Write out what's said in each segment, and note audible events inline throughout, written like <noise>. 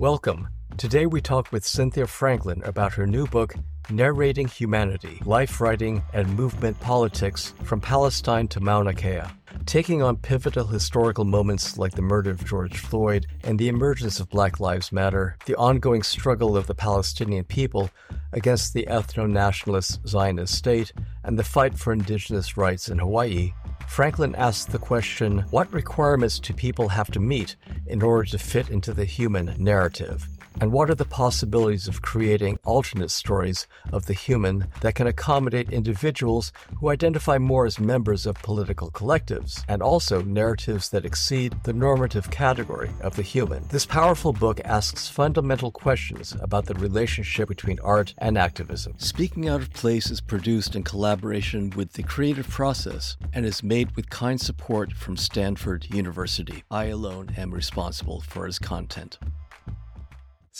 Welcome. Today we talk with Cynthia Franklin about her new book, Narrating Humanity Life Writing and Movement Politics from Palestine to Mauna Kea. Taking on pivotal historical moments like the murder of George Floyd and the emergence of Black Lives Matter, the ongoing struggle of the Palestinian people against the ethno nationalist Zionist state, and the fight for indigenous rights in Hawaii, Franklin asks the question what requirements do people have to meet in order to fit into the human narrative? And what are the possibilities of creating alternate stories of the human that can accommodate individuals who identify more as members of political collectives, and also narratives that exceed the normative category of the human? This powerful book asks fundamental questions about the relationship between art and activism. Speaking Out of Place is produced in collaboration with the Creative Process and is made with kind support from Stanford University. I alone am responsible for its content.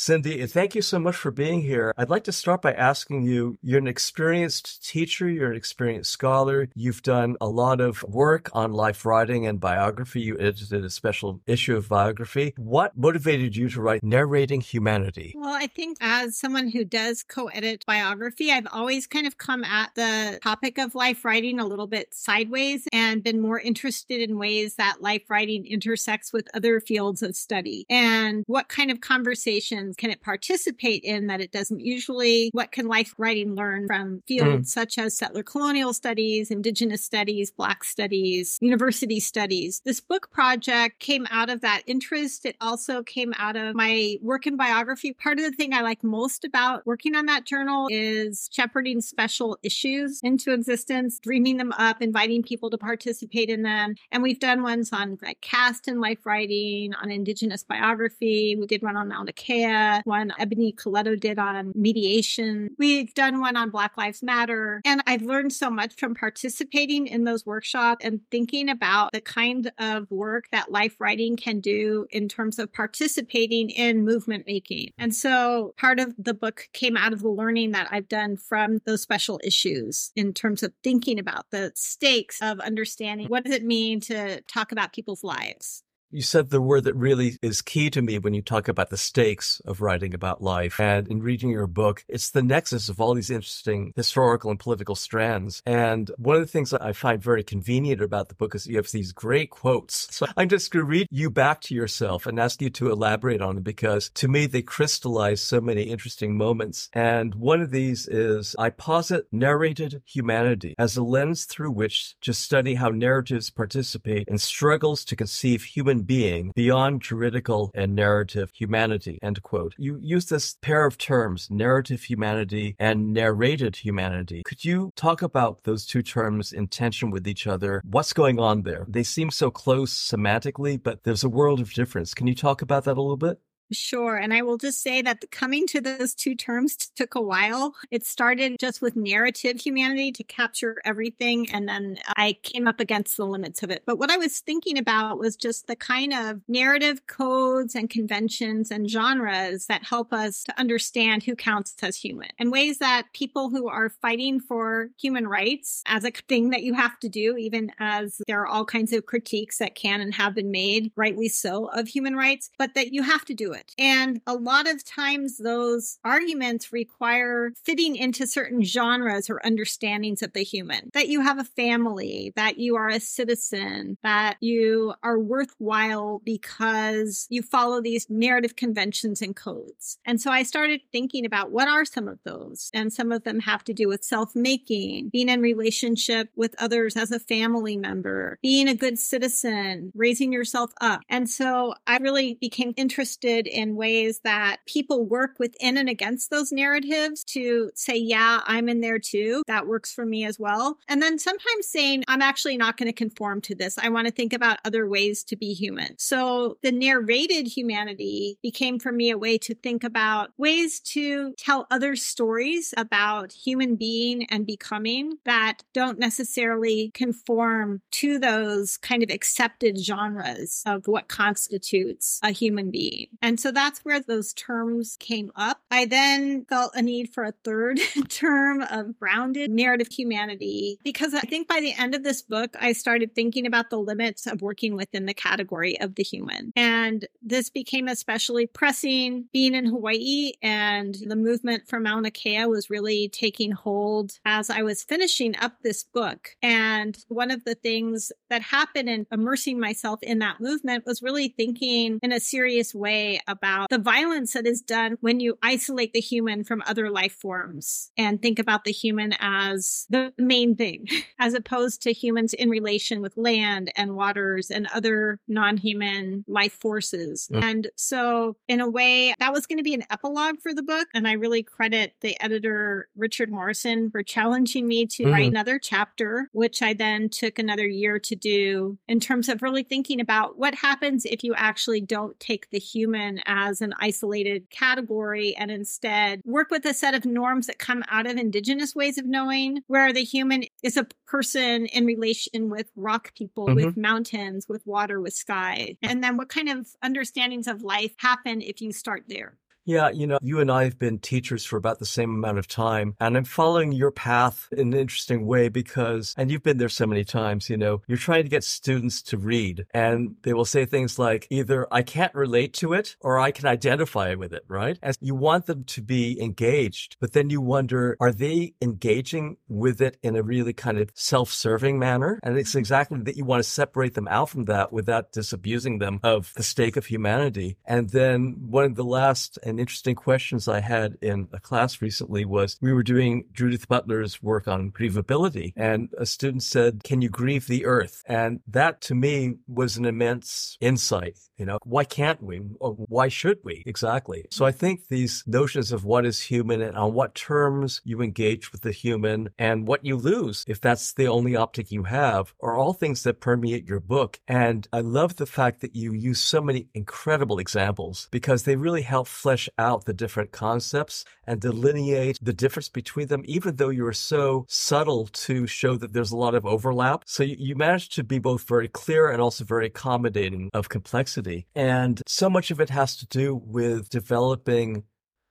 Cindy, thank you so much for being here. I'd like to start by asking you you're an experienced teacher, you're an experienced scholar, you've done a lot of work on life writing and biography. You edited a special issue of biography. What motivated you to write Narrating Humanity? Well, I think as someone who does co edit biography, I've always kind of come at the topic of life writing a little bit sideways and been more interested in ways that life writing intersects with other fields of study and what kind of conversations can it participate in that it doesn't usually? What can life writing learn from fields mm. such as settler colonial studies, indigenous studies, black studies, university studies? This book project came out of that interest. It also came out of my work in biography. Part of the thing I like most about working on that journal is shepherding special issues into existence, dreaming them up, inviting people to participate in them. And we've done ones on like caste and life writing, on indigenous biography. We did one on Mauna Kea one Ebony Coletu did on mediation. We've done one on Black Lives Matter. And I've learned so much from participating in those workshops and thinking about the kind of work that life writing can do in terms of participating in movement making. And so part of the book came out of the learning that I've done from those special issues in terms of thinking about the stakes of understanding what does it mean to talk about people's lives. You said the word that really is key to me when you talk about the stakes of writing about life. And in reading your book, it's the nexus of all these interesting historical and political strands. And one of the things that I find very convenient about the book is you have these great quotes. So I'm just going to read you back to yourself and ask you to elaborate on them because to me, they crystallize so many interesting moments. And one of these is I posit narrated humanity as a lens through which to study how narratives participate in struggles to conceive human being beyond juridical and narrative humanity, end quote. You use this pair of terms, narrative humanity and narrated humanity. Could you talk about those two terms in tension with each other? What's going on there? They seem so close semantically, but there's a world of difference. Can you talk about that a little bit? Sure. And I will just say that coming to those two terms took a while. It started just with narrative humanity to capture everything. And then I came up against the limits of it. But what I was thinking about was just the kind of narrative codes and conventions and genres that help us to understand who counts as human and ways that people who are fighting for human rights as a thing that you have to do, even as there are all kinds of critiques that can and have been made, rightly so, of human rights, but that you have to do it it. And a lot of times those arguments require fitting into certain genres or understandings of the human. That you have a family, that you are a citizen, that you are worthwhile because you follow these narrative conventions and codes. And so I started thinking about what are some of those? And some of them have to do with self-making, being in relationship with others as a family member, being a good citizen, raising yourself up. And so I really became interested in ways that people work within and against those narratives to say, yeah, I'm in there too. That works for me as well. And then sometimes saying, I'm actually not going to conform to this. I want to think about other ways to be human. So the narrated humanity became for me a way to think about ways to tell other stories about human being and becoming that don't necessarily conform to those kind of accepted genres of what constitutes a human being. And So that's where those terms came up. I then felt a need for a third <laughs> term of grounded narrative humanity because I think by the end of this book, I started thinking about the limits of working within the category of the human. And this became especially pressing being in Hawaii and the movement for Mauna Kea was really taking hold as I was finishing up this book. And one of the things that happened in immersing myself in that movement was really thinking in a serious way about the violence that is done when you isolate the human from other life forms and think about the human as the main thing, <laughs> as opposed to humans in relation with land and waters and other non human life forces. Mm. And so, in a way, that was going to be an epilogue for the book. And I really credit the editor, Richard Morrison, for challenging me to mm-hmm. write another chapter, which I then took another year to do in terms of really thinking about what happens if you actually don't take the human as an isolated category and instead work with a set of norms that come out of indigenous ways of knowing, where the human is a person in relation with rock people, mm-hmm. with mountains, with water, with sky. And then what kind of understandings of life happen if you start there? Yeah, you know, you and I have been teachers for about the same amount of time, and I'm following your path in an interesting way because, and you've been there so many times, you know, you're trying to get students to read, and they will say things like either I can't relate to it or I can identify with it, right? As you want them to be engaged, but then you wonder, are they engaging with it in a really kind of self serving manner? And it's exactly that you want to separate them out from that without disabusing them of the stake of humanity. And then one of the last and interesting questions I had in a class recently was we were doing Judith Butler's work on grievability, and a student said, Can you grieve the earth? And that to me was an immense insight. You know, why can't we? Or why should we? Exactly. So I think these notions of what is human and on what terms you engage with the human and what you lose if that's the only optic you have are all things that permeate your book. And I love the fact that you use so many incredible examples because they really help flesh out the different concepts and delineate the difference between them, even though you are so subtle to show that there's a lot of overlap. So you, you manage to be both very clear and also very accommodating of complexity. And so much of it has to do with developing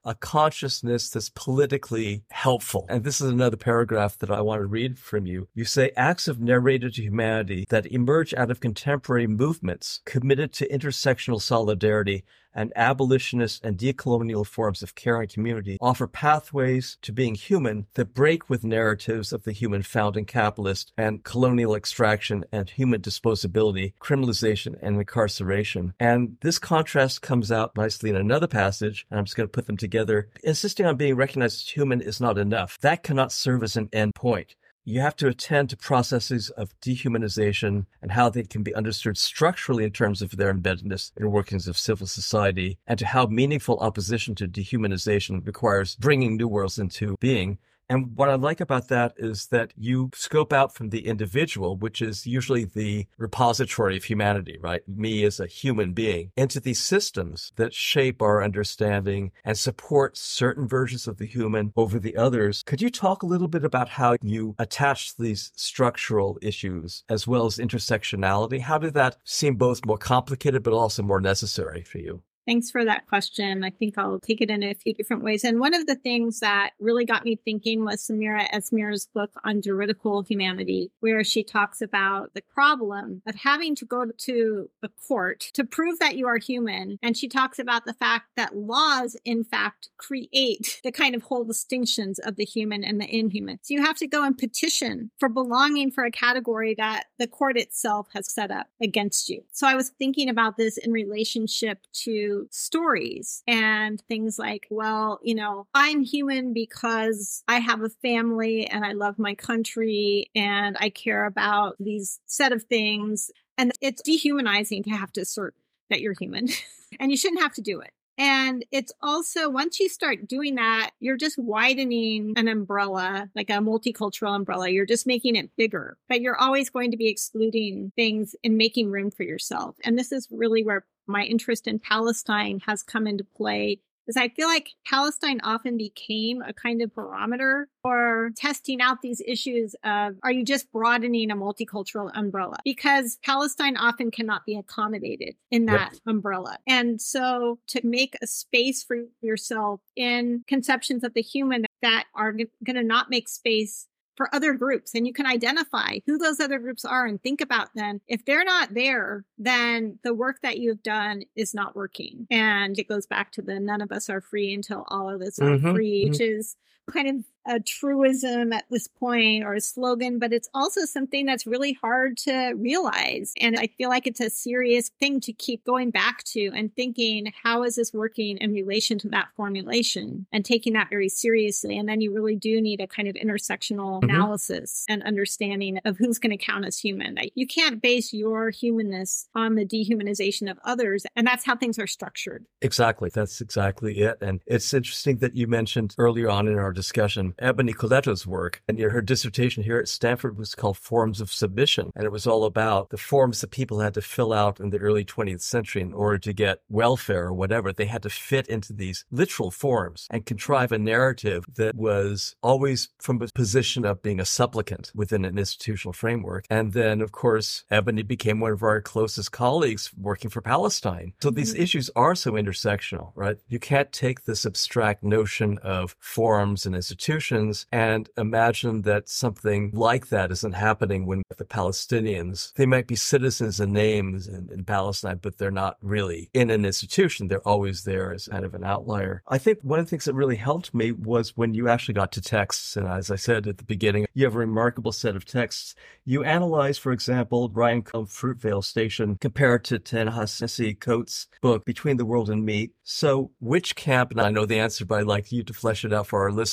a consciousness that's politically helpful. And this is another paragraph that I want to read from you. You say acts of narrated humanity that emerge out of contemporary movements committed to intersectional solidarity and abolitionist and decolonial forms of care and community offer pathways to being human that break with narratives of the human found in capitalist and colonial extraction and human disposability, criminalization, and incarceration. And this contrast comes out nicely in another passage, and I'm just going to put them together. Insisting on being recognized as human is not enough. That cannot serve as an end point you have to attend to processes of dehumanization and how they can be understood structurally in terms of their embeddedness in workings of civil society, and to how meaningful opposition to dehumanization requires bringing new worlds into being and what I like about that is that you scope out from the individual, which is usually the repository of humanity, right? Me as a human being, into these systems that shape our understanding and support certain versions of the human over the others. Could you talk a little bit about how you attach these structural issues as well as intersectionality? How did that seem both more complicated but also more necessary for you? Thanks for that question. I think I'll take it in a few different ways. And one of the things that really got me thinking was Samera Esmeir's book on juridical humanity, where she talks about the problem of having to go to the court to prove that you are human. And she talks about the fact that laws, in fact, create the kind of whole distinctions of the human and the inhuman. So you have to go and petition for belonging for a category that the court itself has set up against you. So I was thinking about this in relationship to stories and things like, well, you know, I'm human because I have a family and I love my country and I care about these set of things. And it's dehumanizing to have to assert that you're human <laughs> and you shouldn't have to do it. And it's also once you start doing that, you're just widening an umbrella, like a multicultural umbrella. You're just making it bigger, but you're always going to be excluding things and making room for yourself. And this is really where my interest in Palestine has come into play is I feel like Palestine often became a kind of barometer for testing out these issues of are you just broadening a multicultural umbrella? Because Palestine often cannot be accommodated in that yep. umbrella. And so to make a space for yourself in conceptions of the human that are going to not make space for other groups and you can identify who those other groups are and think about them. If they're not there, then the work that you've done is not working. And it goes back to the none of us are free until all of us are mm-hmm. free, mm-hmm. which is kind of a truism at this point or a slogan, but it's also something that's really hard to realize. And I feel like it's a serious thing to keep going back to and thinking, how is this working in relation to that formulation and taking that very seriously? And then you really do need a kind of intersectional mm-hmm. analysis and understanding of who's going to count as human. You can't base your humanness on the dehumanization of others. And that's how things are structured. Exactly. That's exactly it. And it's interesting that you mentioned earlier on in our discussion Ebony Coletu's work. And her dissertation here at Stanford was called Forms of Submission. And it was all about the forms that people had to fill out in the early 20th century in order to get welfare or whatever. They had to fit into these literal forms and contrive a narrative that was always from a position of being a supplicant within an institutional framework. And then, of course, Ebony became one of our closest colleagues working for Palestine. So these mm-hmm. issues are so intersectional, right? You can't take this abstract notion of forms and institutions and imagine that something like that isn't happening when the Palestinians, they might be citizens and names in, in Palestine, but they're not really in an institution. They're always there as kind of an outlier. I think one of the things that really helped me was when you actually got to texts. And as I said at the beginning, you have a remarkable set of texts. You analyze, for example, Ryan Coogler's Fruitvale Station compared to Ta-Nehisi Coates' book, Between the World and Me. So which camp, and I know the answer, but I'd like you to flesh it out for our listeners.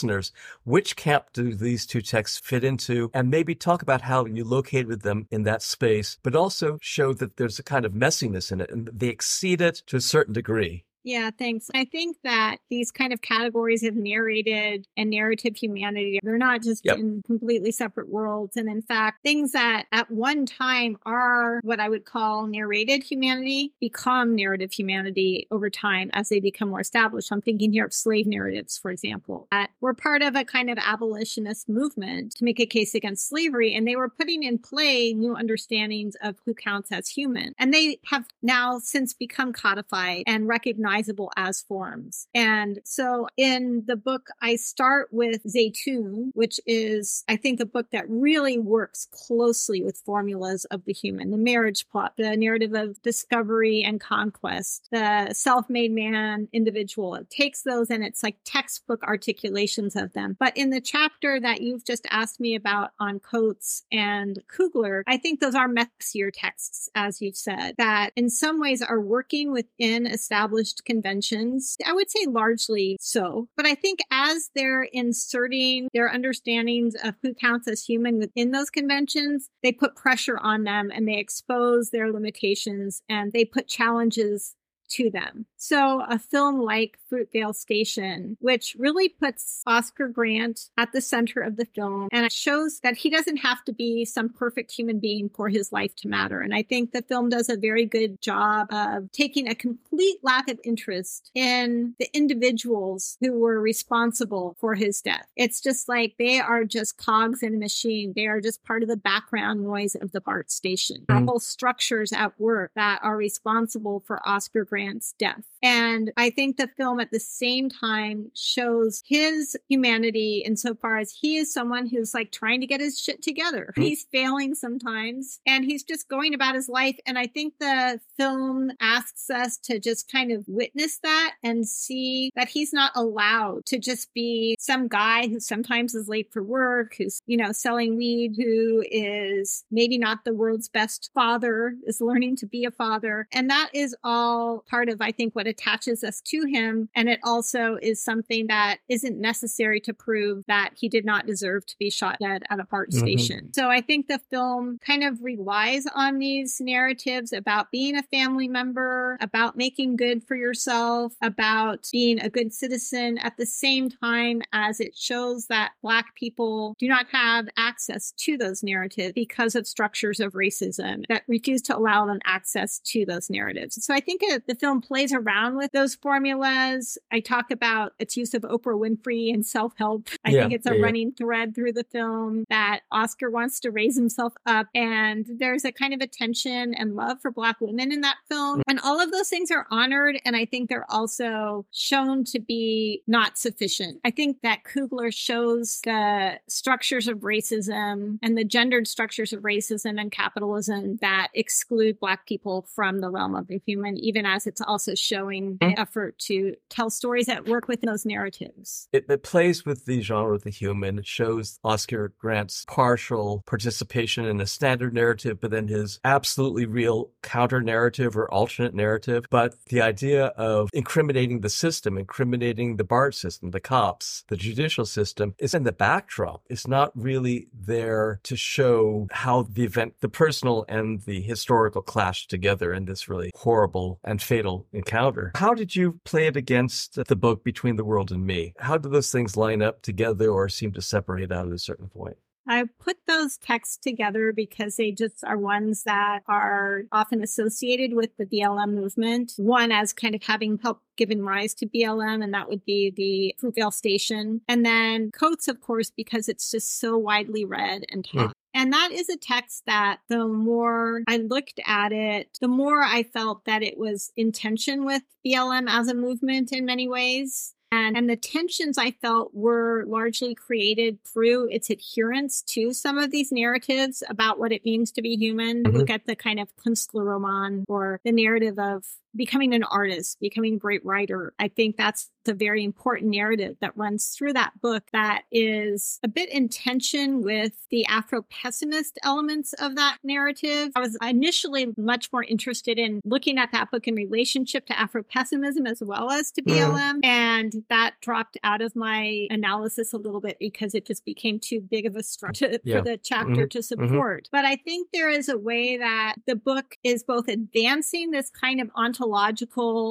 Which camp do these two texts fit into? And maybe talk about how you located them in that space, but also show that there's a kind of messiness in it and they exceed it to a certain degree. Yeah, thanks. I think that these kind of categories of narrated and narrative humanity, they're not just yep. in completely separate worlds. And in fact, things that at one time are what I would call narrated humanity become narrative humanity over time as they become more established. I'm thinking here of slave narratives, for example, that were part of a kind of abolitionist movement to make a case against slavery. And they were putting in play new understandings of who counts as human. And they have now since become codified and recognized recognizable as forms. And so in the book, I start with Zeitoun, which is, I think, the book that really works closely with formulas of the human, the marriage plot, the narrative of discovery and conquest, the self-made man individual. It takes those and it's like textbook articulations of them. But in the chapter that you've just asked me about on Coates and Coogler, I think those are messier texts, as you've said, that in some ways are working within established conventions. I would say largely so. But I think as they're inserting their understandings of who counts as human within those conventions, they put pressure on them and they expose their limitations and they put challenges to them. So a film like Fruitvale Station, which really puts Oscar Grant at the center of the film and it shows that he doesn't have to be some perfect human being for his life to matter. And I think the film does a very good job of taking a complete lack of interest in the individuals who were responsible for his death. It's just like they are just cogs in a machine. They are just part of the background noise of the BART station. Mm-hmm. whole structures at work that are responsible for Oscar Grant Grant's death. And I think the film at the same time shows his humanity insofar as he is someone who's like trying to get his shit together. Mm-hmm. He's failing sometimes and he's just going about his life. And I think the film asks us to just kind of witness that and see that he's not allowed to just be some guy who sometimes is late for work, who's, you know, selling weed, who is maybe not the world's best father, is learning to be a father. And that is all part of, I think, what attaches us to him. And it also is something that isn't necessary to prove that he did not deserve to be shot dead at a BART mm-hmm. station. So I think the film kind of relies on these narratives about being a family member, about making good for yourself, about being a good citizen at the same time as it shows that Black people do not have access to those narratives because of structures of racism that refuse to allow them access to those narratives. So I think the film plays around with those formulas. I talk about its use of Oprah Winfrey and self help. I yeah, think it's a yeah, running yeah. thread through the film that Oscar wants to raise himself up. And there's a kind of attention and love for Black women in that film. And all of those things are honored. And I think they're also shown to be not sufficient. I think that Coogler shows the structures of racism and the gendered structures of racism and capitalism that exclude Black people from the realm of the human, even as it's also showing an mm-hmm. effort to tell stories that work within those narratives. It, it plays with the genre of the human. It shows Oscar Grant's partial participation in a standard narrative, but then his absolutely real counter narrative or alternate narrative. But the idea of incriminating the system, incriminating the BART system, the cops, the judicial system is in the backdrop. It's not really there to show how the event, the personal and the historical clash together in this really horrible and fatal encounter. How did you play it against the book Between the World and Me? How do those things line up together or seem to separate out at a certain point? I put those texts together because they just are ones that are often associated with the BLM movement. One as kind of having helped given rise to BLM, and that would be the Fruitvale Station. And then Coates, of course, because it's just so widely read and taught. Mm. And that is a text that the more I looked at it, the more I felt that it was in tension with BLM as a movement in many ways. And, and the tensions I felt were largely created through its adherence to some of these narratives about what it means to be human. Mm-hmm. Look at the kind of Künstlerroman or the narrative of becoming an artist, becoming a great writer. I think that's a very important narrative that runs through that book that is a bit in tension with the Afro pessimist elements of that narrative. I was initially much more interested in looking at that book in relationship to Afro pessimism as well as to BLM. Mm. And that dropped out of my analysis a little bit because it just became too big of a structure yeah. for the chapter mm-hmm. to mm-hmm. support. Mm-hmm. But I think there is a way that the book is both advancing this kind of ontological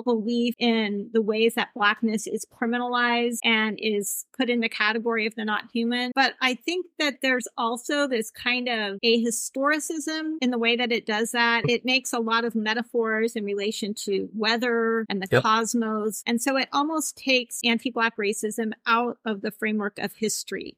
belief in the ways that blackness is criminalized and is put in the category of the not human. But I think that there's also this kind of a historicism in the way that it does that. It makes a lot of metaphors in relation to weather and the yep. cosmos. And so it almost takes anti Black racism out of the framework of history.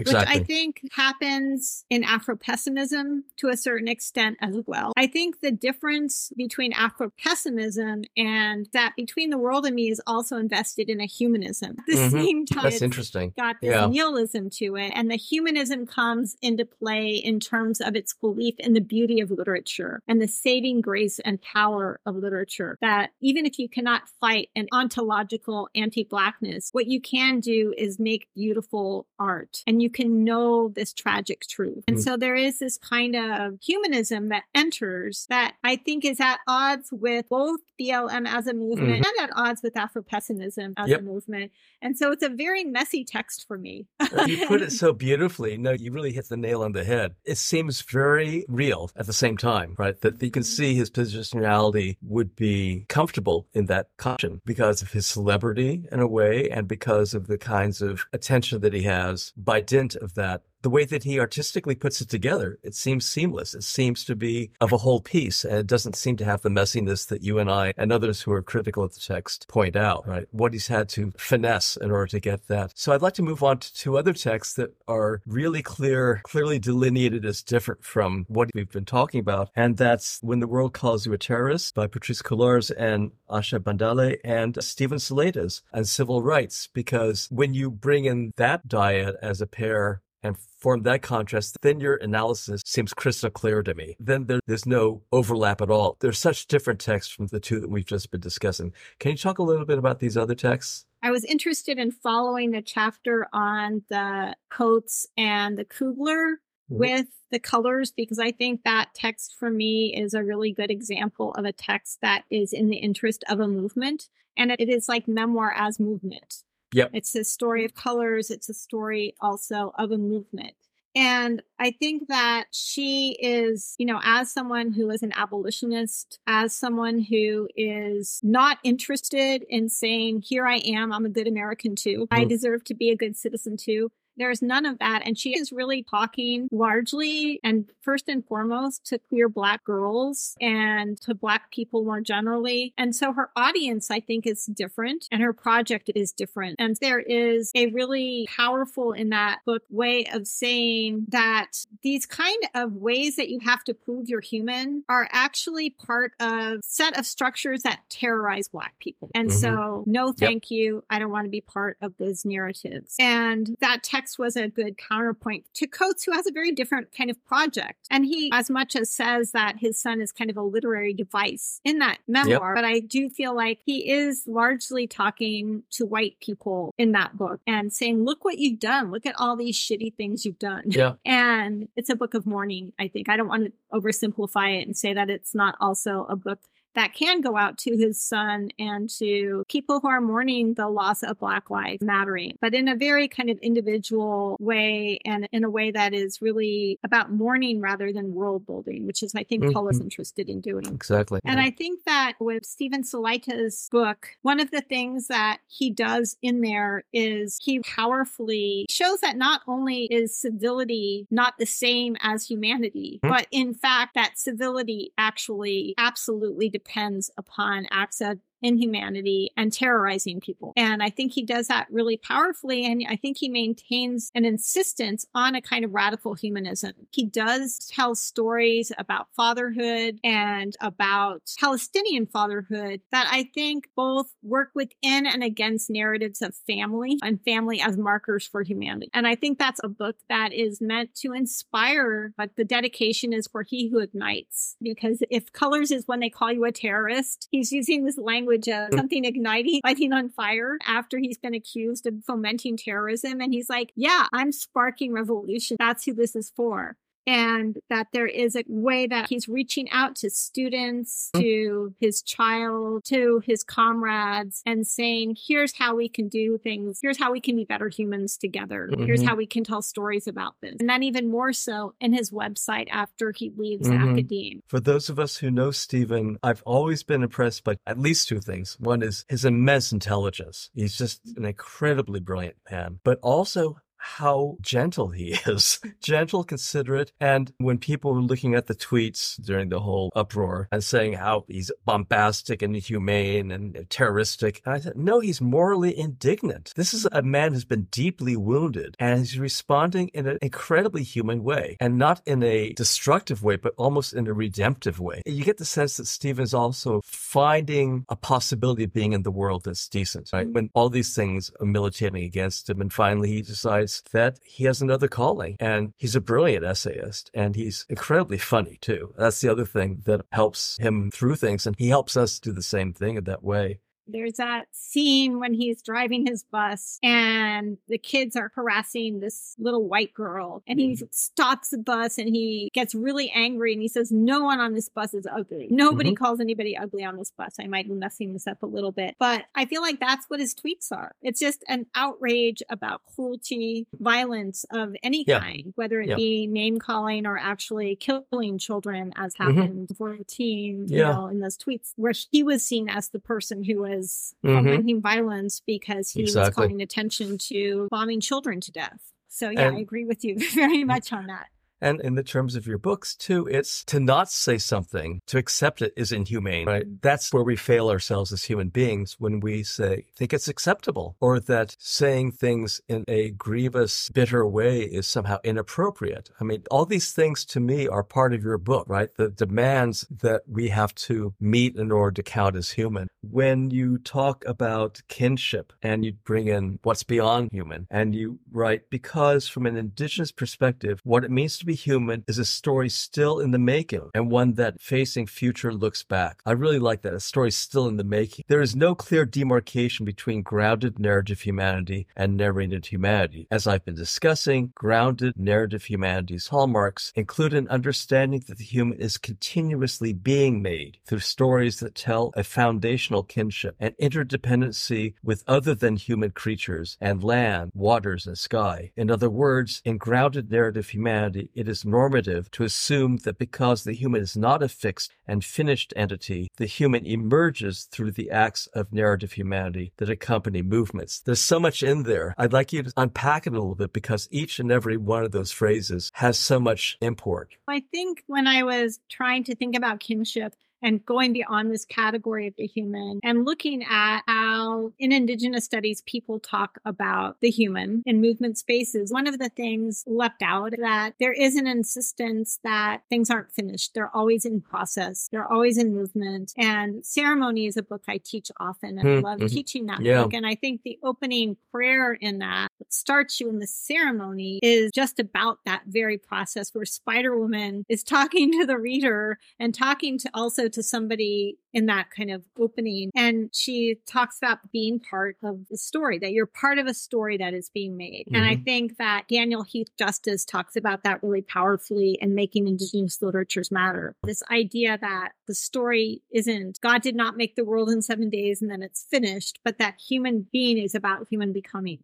Exactly. Which I think happens in Afro pessimism to a certain extent as well. I think the difference between Afro pessimism and that between the world and me is also invested in a humanism. At the mm-hmm. same time, that's interesting. Got this yeah. nihilism to it, and the humanism comes into play in terms of its belief in the beauty of literature and the saving grace and power of literature. That even if you cannot fight an ontological anti-blackness, what you can do is make beautiful art, and you you can know this tragic truth. And mm. so there is this kind of humanism that enters that I think is at odds with both BLM as a movement mm. and at odds with Afro pessimism as yep. a movement. And so it's a very messy text for me. you put it <laughs> so beautifully. No, you really hit the nail on the head. It seems very real at the same time, right? That you can mm-hmm. see his positionality would be comfortable in that caution because of his celebrity in a way and because of the kinds of attention that he has by of that the way that he artistically puts it together, it seems seamless. It seems to be of a whole piece and it doesn't seem to have the messiness that you and I and others who are critical of the text point out, right? What he's had to finesse in order to get that. So I'd like to move on to two other texts that are really clear, clearly delineated as different from what we've been talking about. And that's When the World Calls You a Terrorist by Patrisse Cullors and asha bandele and Steven Salaita's and civil rights. Because when you bring in that dyad as a pair and form that contrast, then your analysis seems crystal clear to me. Then there, there's no overlap at all. There's such different texts from the two that we've just been discussing. Can you talk a little bit about these other texts? I was interested in following the chapter on the Coates and the Coogler mm-hmm. with the Cullors because I think that text for me is a really good example of a text that is in the interest of a movement. And it is like memoir as movement. Yep. It's a story of Cullors. It's a story also of a movement. And I think that she is, you know, as someone who is an abolitionist, as someone who is not interested in saying, here I am, I'm a good American too. Mm. I deserve to be a good citizen too There's none of that. And she is really talking largely and first and foremost to queer Black girls and to Black people more generally. And so her audience, I think, is different and her project is different. And there is a really powerful in that book way of saying that these kind of ways that you have to prove you're human are actually part of set of structures that terrorize Black people. And mm-hmm. so, no, thank yep. you. I don't want to be part of those narratives. And that text was a good counterpoint to Coates, who has a very different kind of project. And he, as much as says that his son is kind of a literary device in that memoir, yep. but I do feel like he is largely talking to white people in that book and saying, look what you've done. Look at all these shitty things you've done. Yeah. <laughs> And it's a book of mourning, I think. I don't want to oversimplify it and say that it's not also a book that can go out to his son and to people who are mourning the loss of Black lives mattering, but in a very kind of individual way and in a way that is really about mourning rather than world building, which is, I think, mm-hmm. Paul is interested in doing. Exactly. And yeah. I think that with Steven Salaita's book, one of the things that he does in there is he powerfully shows that not only is civility not the same as humanity, mm-hmm. but in fact, that civility actually absolutely depends upon access inhumanity and terrorizing people. And I think he does that really powerfully. And I think he maintains an insistence on a kind of radical humanism. He does tell stories about fatherhood and about Palestinian fatherhood that I think both work within and against narratives of family and family as markers for humanity. And I think that's a book that is meant to inspire, but the dedication is for he who ignites. Because if Cullors is when they call you a terrorist, he's using this language language of mm. something igniting, lighting on fire after he's been accused of fomenting terrorism. And he's like, yeah, I'm sparking revolution. That's who this is for and that there is a way that he's reaching out to students, mm. to his child, to his comrades, and saying, here's how we can do things. Here's how we can be better humans together. Mm-hmm. Here's how we can tell stories about this. And then even more so in his website after he leaves mm-hmm. academe. For those of us who know Steven, I've always been impressed by at least two things. One is his immense intelligence. He's just an incredibly brilliant man, but also how gentle he <laughs> is. gentle, considerate. And when people were looking at the tweets during the whole uproar and saying how he's bombastic and inhumane and terroristic, I said, no, he's morally indignant. This is a man who's been deeply wounded and he's responding in an incredibly human way and not in a destructive way, but almost in a redemptive way. You get the sense that Steven's also finding a possibility of being in the world that's decent, right? Mm-hmm. When all these things are militating against him and finally he decides that he has another calling and he's a brilliant essayist and he's incredibly funny too. That's the other thing that helps him through things and he helps us do the same thing in that way. There's that scene when he's driving his bus and the kids are harassing this little white girl and he mm-hmm. stops the bus and he gets really angry and he says, no one on this bus is ugly. Nobody mm-hmm. calls anybody ugly on this bus. I might be messing this up a little bit, but I feel like that's what his tweets are. It's just an outrage about cruelty, violence of any yeah. kind, whether it yeah. be name calling or actually killing children as mm-hmm. happened mm-hmm. for a teen, yeah. you know, in those tweets where he was seen as the person who was was mm-hmm. fomenting violence because he exactly. was calling attention to bombing children to death. So yeah, and, I agree with you <laughs> very much on that. And in the terms of your books too, it's to not say something, to accept it is inhumane, right? Mm-hmm. That's where we fail ourselves as human beings when we say, think it's acceptable or that saying things in a grievous, bitter way is somehow inappropriate. I mean, all these things to me are part of your book, right? The demands that we have to meet in order to count as human. When you talk about kinship and you bring in what's beyond human and you write, because from an indigenous perspective, what it means to be be Human is a story still in the making and one that facing future looks back. I really like that. A story still in the making. There is no clear demarcation between grounded narrative humanity and narrated humanity. As I've been discussing, grounded narrative humanity's hallmarks include an understanding that the human is continuously being made through stories that tell a foundational kinship and interdependency with other than human creatures and land, waters, and sky. In other words, in grounded narrative humanity, it is normative to assume that because the human is not a fixed and finished entity, the human emerges through the acts of narrative humanity that accompany movements. There's so much in there. I'd like you to unpack it a little bit because each and every one of those phrases has so much import. I think when I was trying to think about kinship, and going beyond this category of the human and looking at how in Indigenous studies people talk about the human in movement spaces. One of the things left out that there is an insistence that things aren't finished. They're always in process. They're always in movement. And ceremony is a book I teach often and mm-hmm. I love teaching that yeah. book. And I think the opening prayer in that starts you in the ceremony is just about that very process where Spider Woman is talking to the reader and talking to also to somebody in that kind of opening. And she talks about being part of the story, that you're part of a story that is being made. Mm-hmm. And I mm-hmm. think that Daniel Heath Justice talks about that really powerfully in making Indigenous literatures matter. This idea that the story isn't God did not make the world in seven days and then it's finished, but that human being is about human becoming.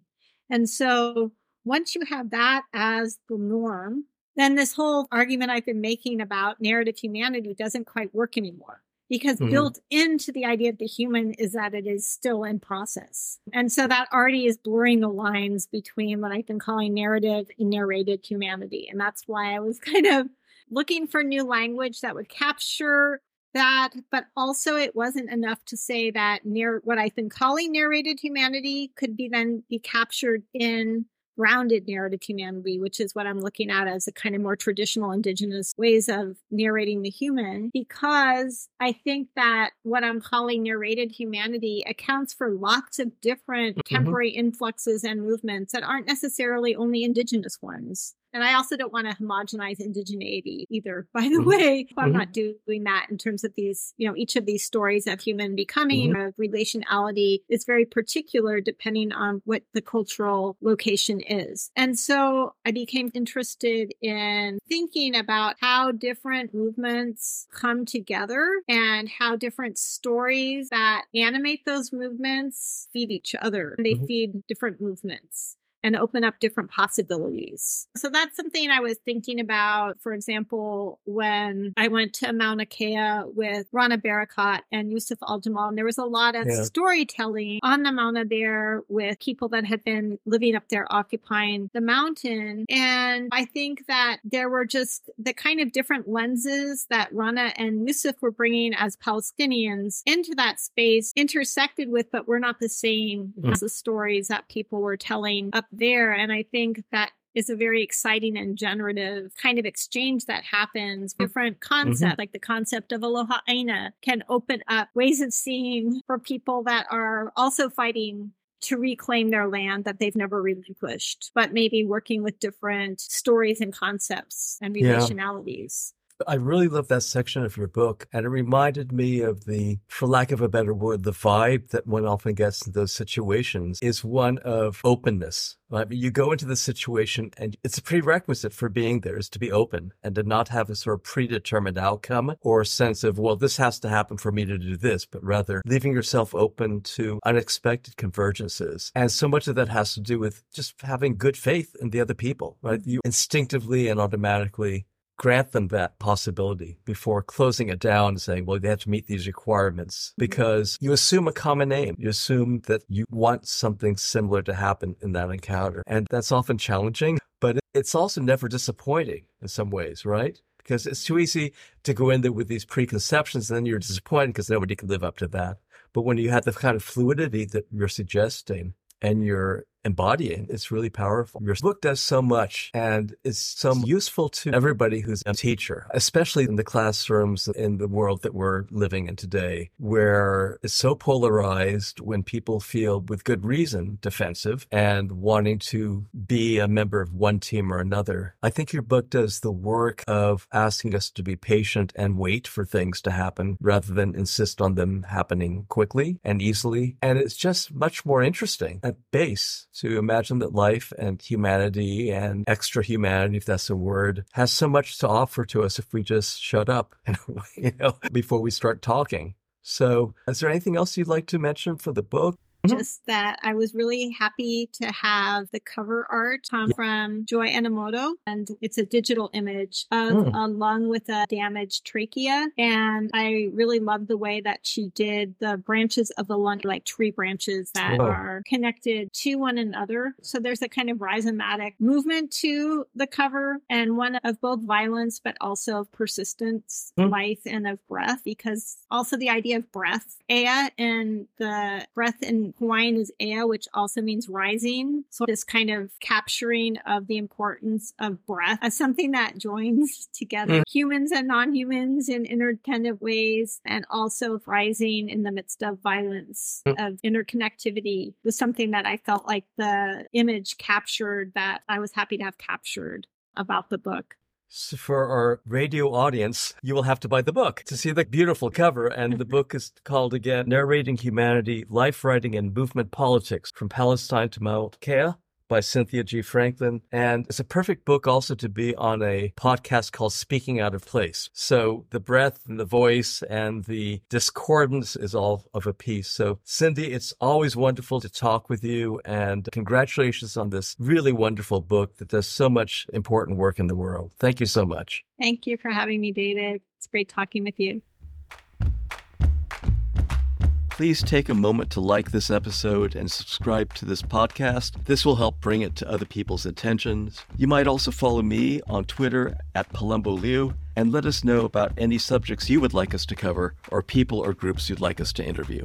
And so once you have that as the norm, then this whole argument I've been making about narrative humanity doesn't quite work anymore because mm-hmm. built into the idea of the human is that it is still in process. And so that already is blurring the lines between what I've been calling narrative and narrated humanity. And that's why I was <laughs> kind of looking for new language that would capture that, but also it wasn't enough to say that near what I've been calling narrated humanity could be then be captured in grounded narrative humanity, which is what I'm looking at as a kind of more traditional indigenous ways of narrating the human, because I think that what I'm calling narrated humanity accounts for lots of different mm-hmm. temporary influxes and movements that aren't necessarily only indigenous ones. And I also don't want to homogenize indigeneity either, <laughs> by the mm-hmm. way. I'm mm-hmm. not doing that in terms of these, you know, each of these stories of human becoming, mm-hmm. of relationality is very particular depending on what the cultural location is. And so I became interested in thinking about how different movements come together and how different stories that animate those movements feed each other. They mm-hmm. feed different movements and open up different possibilities. So that's something I was thinking about, for example, when I went to Mauna Kea with Rana Barakat and Yusuf Al Jamal, and there was a lot of yeah. storytelling on the Mauna there with people that had been living up there occupying the mountain. And I think that there were just the kind of different lenses that Rana and Yusuf were bringing as Palestinians into that space intersected with, but were not the same mm. as the stories that people were telling up there. And I think that is a very exciting and generative kind of exchange that happens. Mm-hmm. Different concept, mm-hmm. like the concept of aloha aina can open up ways of seeing for people that are also fighting to reclaim their land that they've never relinquished, but maybe working with different stories and concepts and relationalities. I really love that section of your book. And it reminded me of the, for lack of a better word, the vibe that one often gets in those situations is one of openness. Right? You go into the situation and it's a prerequisite for being there is to be open and to not have a sort of predetermined outcome or a sense of, well, this has to happen for me to do this, but rather leaving yourself open to unexpected convergences. And so much of that has to do with just having good faith in the other people, right? You instinctively and automatically grant them that possibility before closing it down and saying, well, they have to meet these requirements mm-hmm. because you assume a common name. You assume that you want something similar to happen in that encounter. And that's often challenging, but it's also never disappointing in some ways, right? Because it's too easy to go in there with these preconceptions and then you're disappointed because nobody can live up to that. But when you have the kind of fluidity that you're suggesting and you're embodying. It's really powerful. Your book does so much and it's so useful to everybody who's a teacher, especially in the classrooms in the world that we're living in today, where it's so polarized when people feel with good reason defensive and wanting to be a member of one team or another. I think your book does the work of asking us to be patient and wait for things to happen rather than insist on them happening quickly and easily. And it's just much more interesting at base to imagine that life and humanity and extra humanity, if that's a word, has so much to offer to us if we just shut up, <laughs> you know, before we start talking. So, is there anything else you'd like to mention for the book? Mm-hmm. just that I was really happy to have the cover art come yeah. from Joy Enomoto, and it's a digital image of mm. a lung with a damaged trachea. And I really love the way that she did the branches of the lung, like tree branches that Whoa. are connected to one another. So there's a kind of rhizomatic movement to the cover and one of both violence, but also of persistence, mm. life, and of breath, because also the idea of breath, Ea, and the breath in Hawaiian is Ea, which also means rising. So this kind of capturing of the importance of breath as something that joins <laughs> together mm. humans and non-humans in interdependent ways, and also rising in the midst of violence, mm. of interconnectivity was something that I felt like the image captured that I was happy to have captured about the book. So for our radio audience, you will have to buy the book to see the beautiful cover. And the book is called again Narrating Humanity, Life Writing and Movement Politics from Palestine to Mauna Kea by Cynthia G. Franklin. And it's a perfect book also to be on a podcast called Speaking Out of Place. So the breath and the voice and the discordance is all of a piece. So Cindy, it's always wonderful to talk with you and congratulations on this really wonderful book that does so much important work in the world. Thank you so much. Thank you for having me, David. It's great talking with you. Please take a moment to like this episode and subscribe to this podcast. This will help bring it to other people's attentions. You might also follow me on Twitter at Palumbo Liu and let us know about any subjects you would like us to cover or people or groups you'd like us to interview.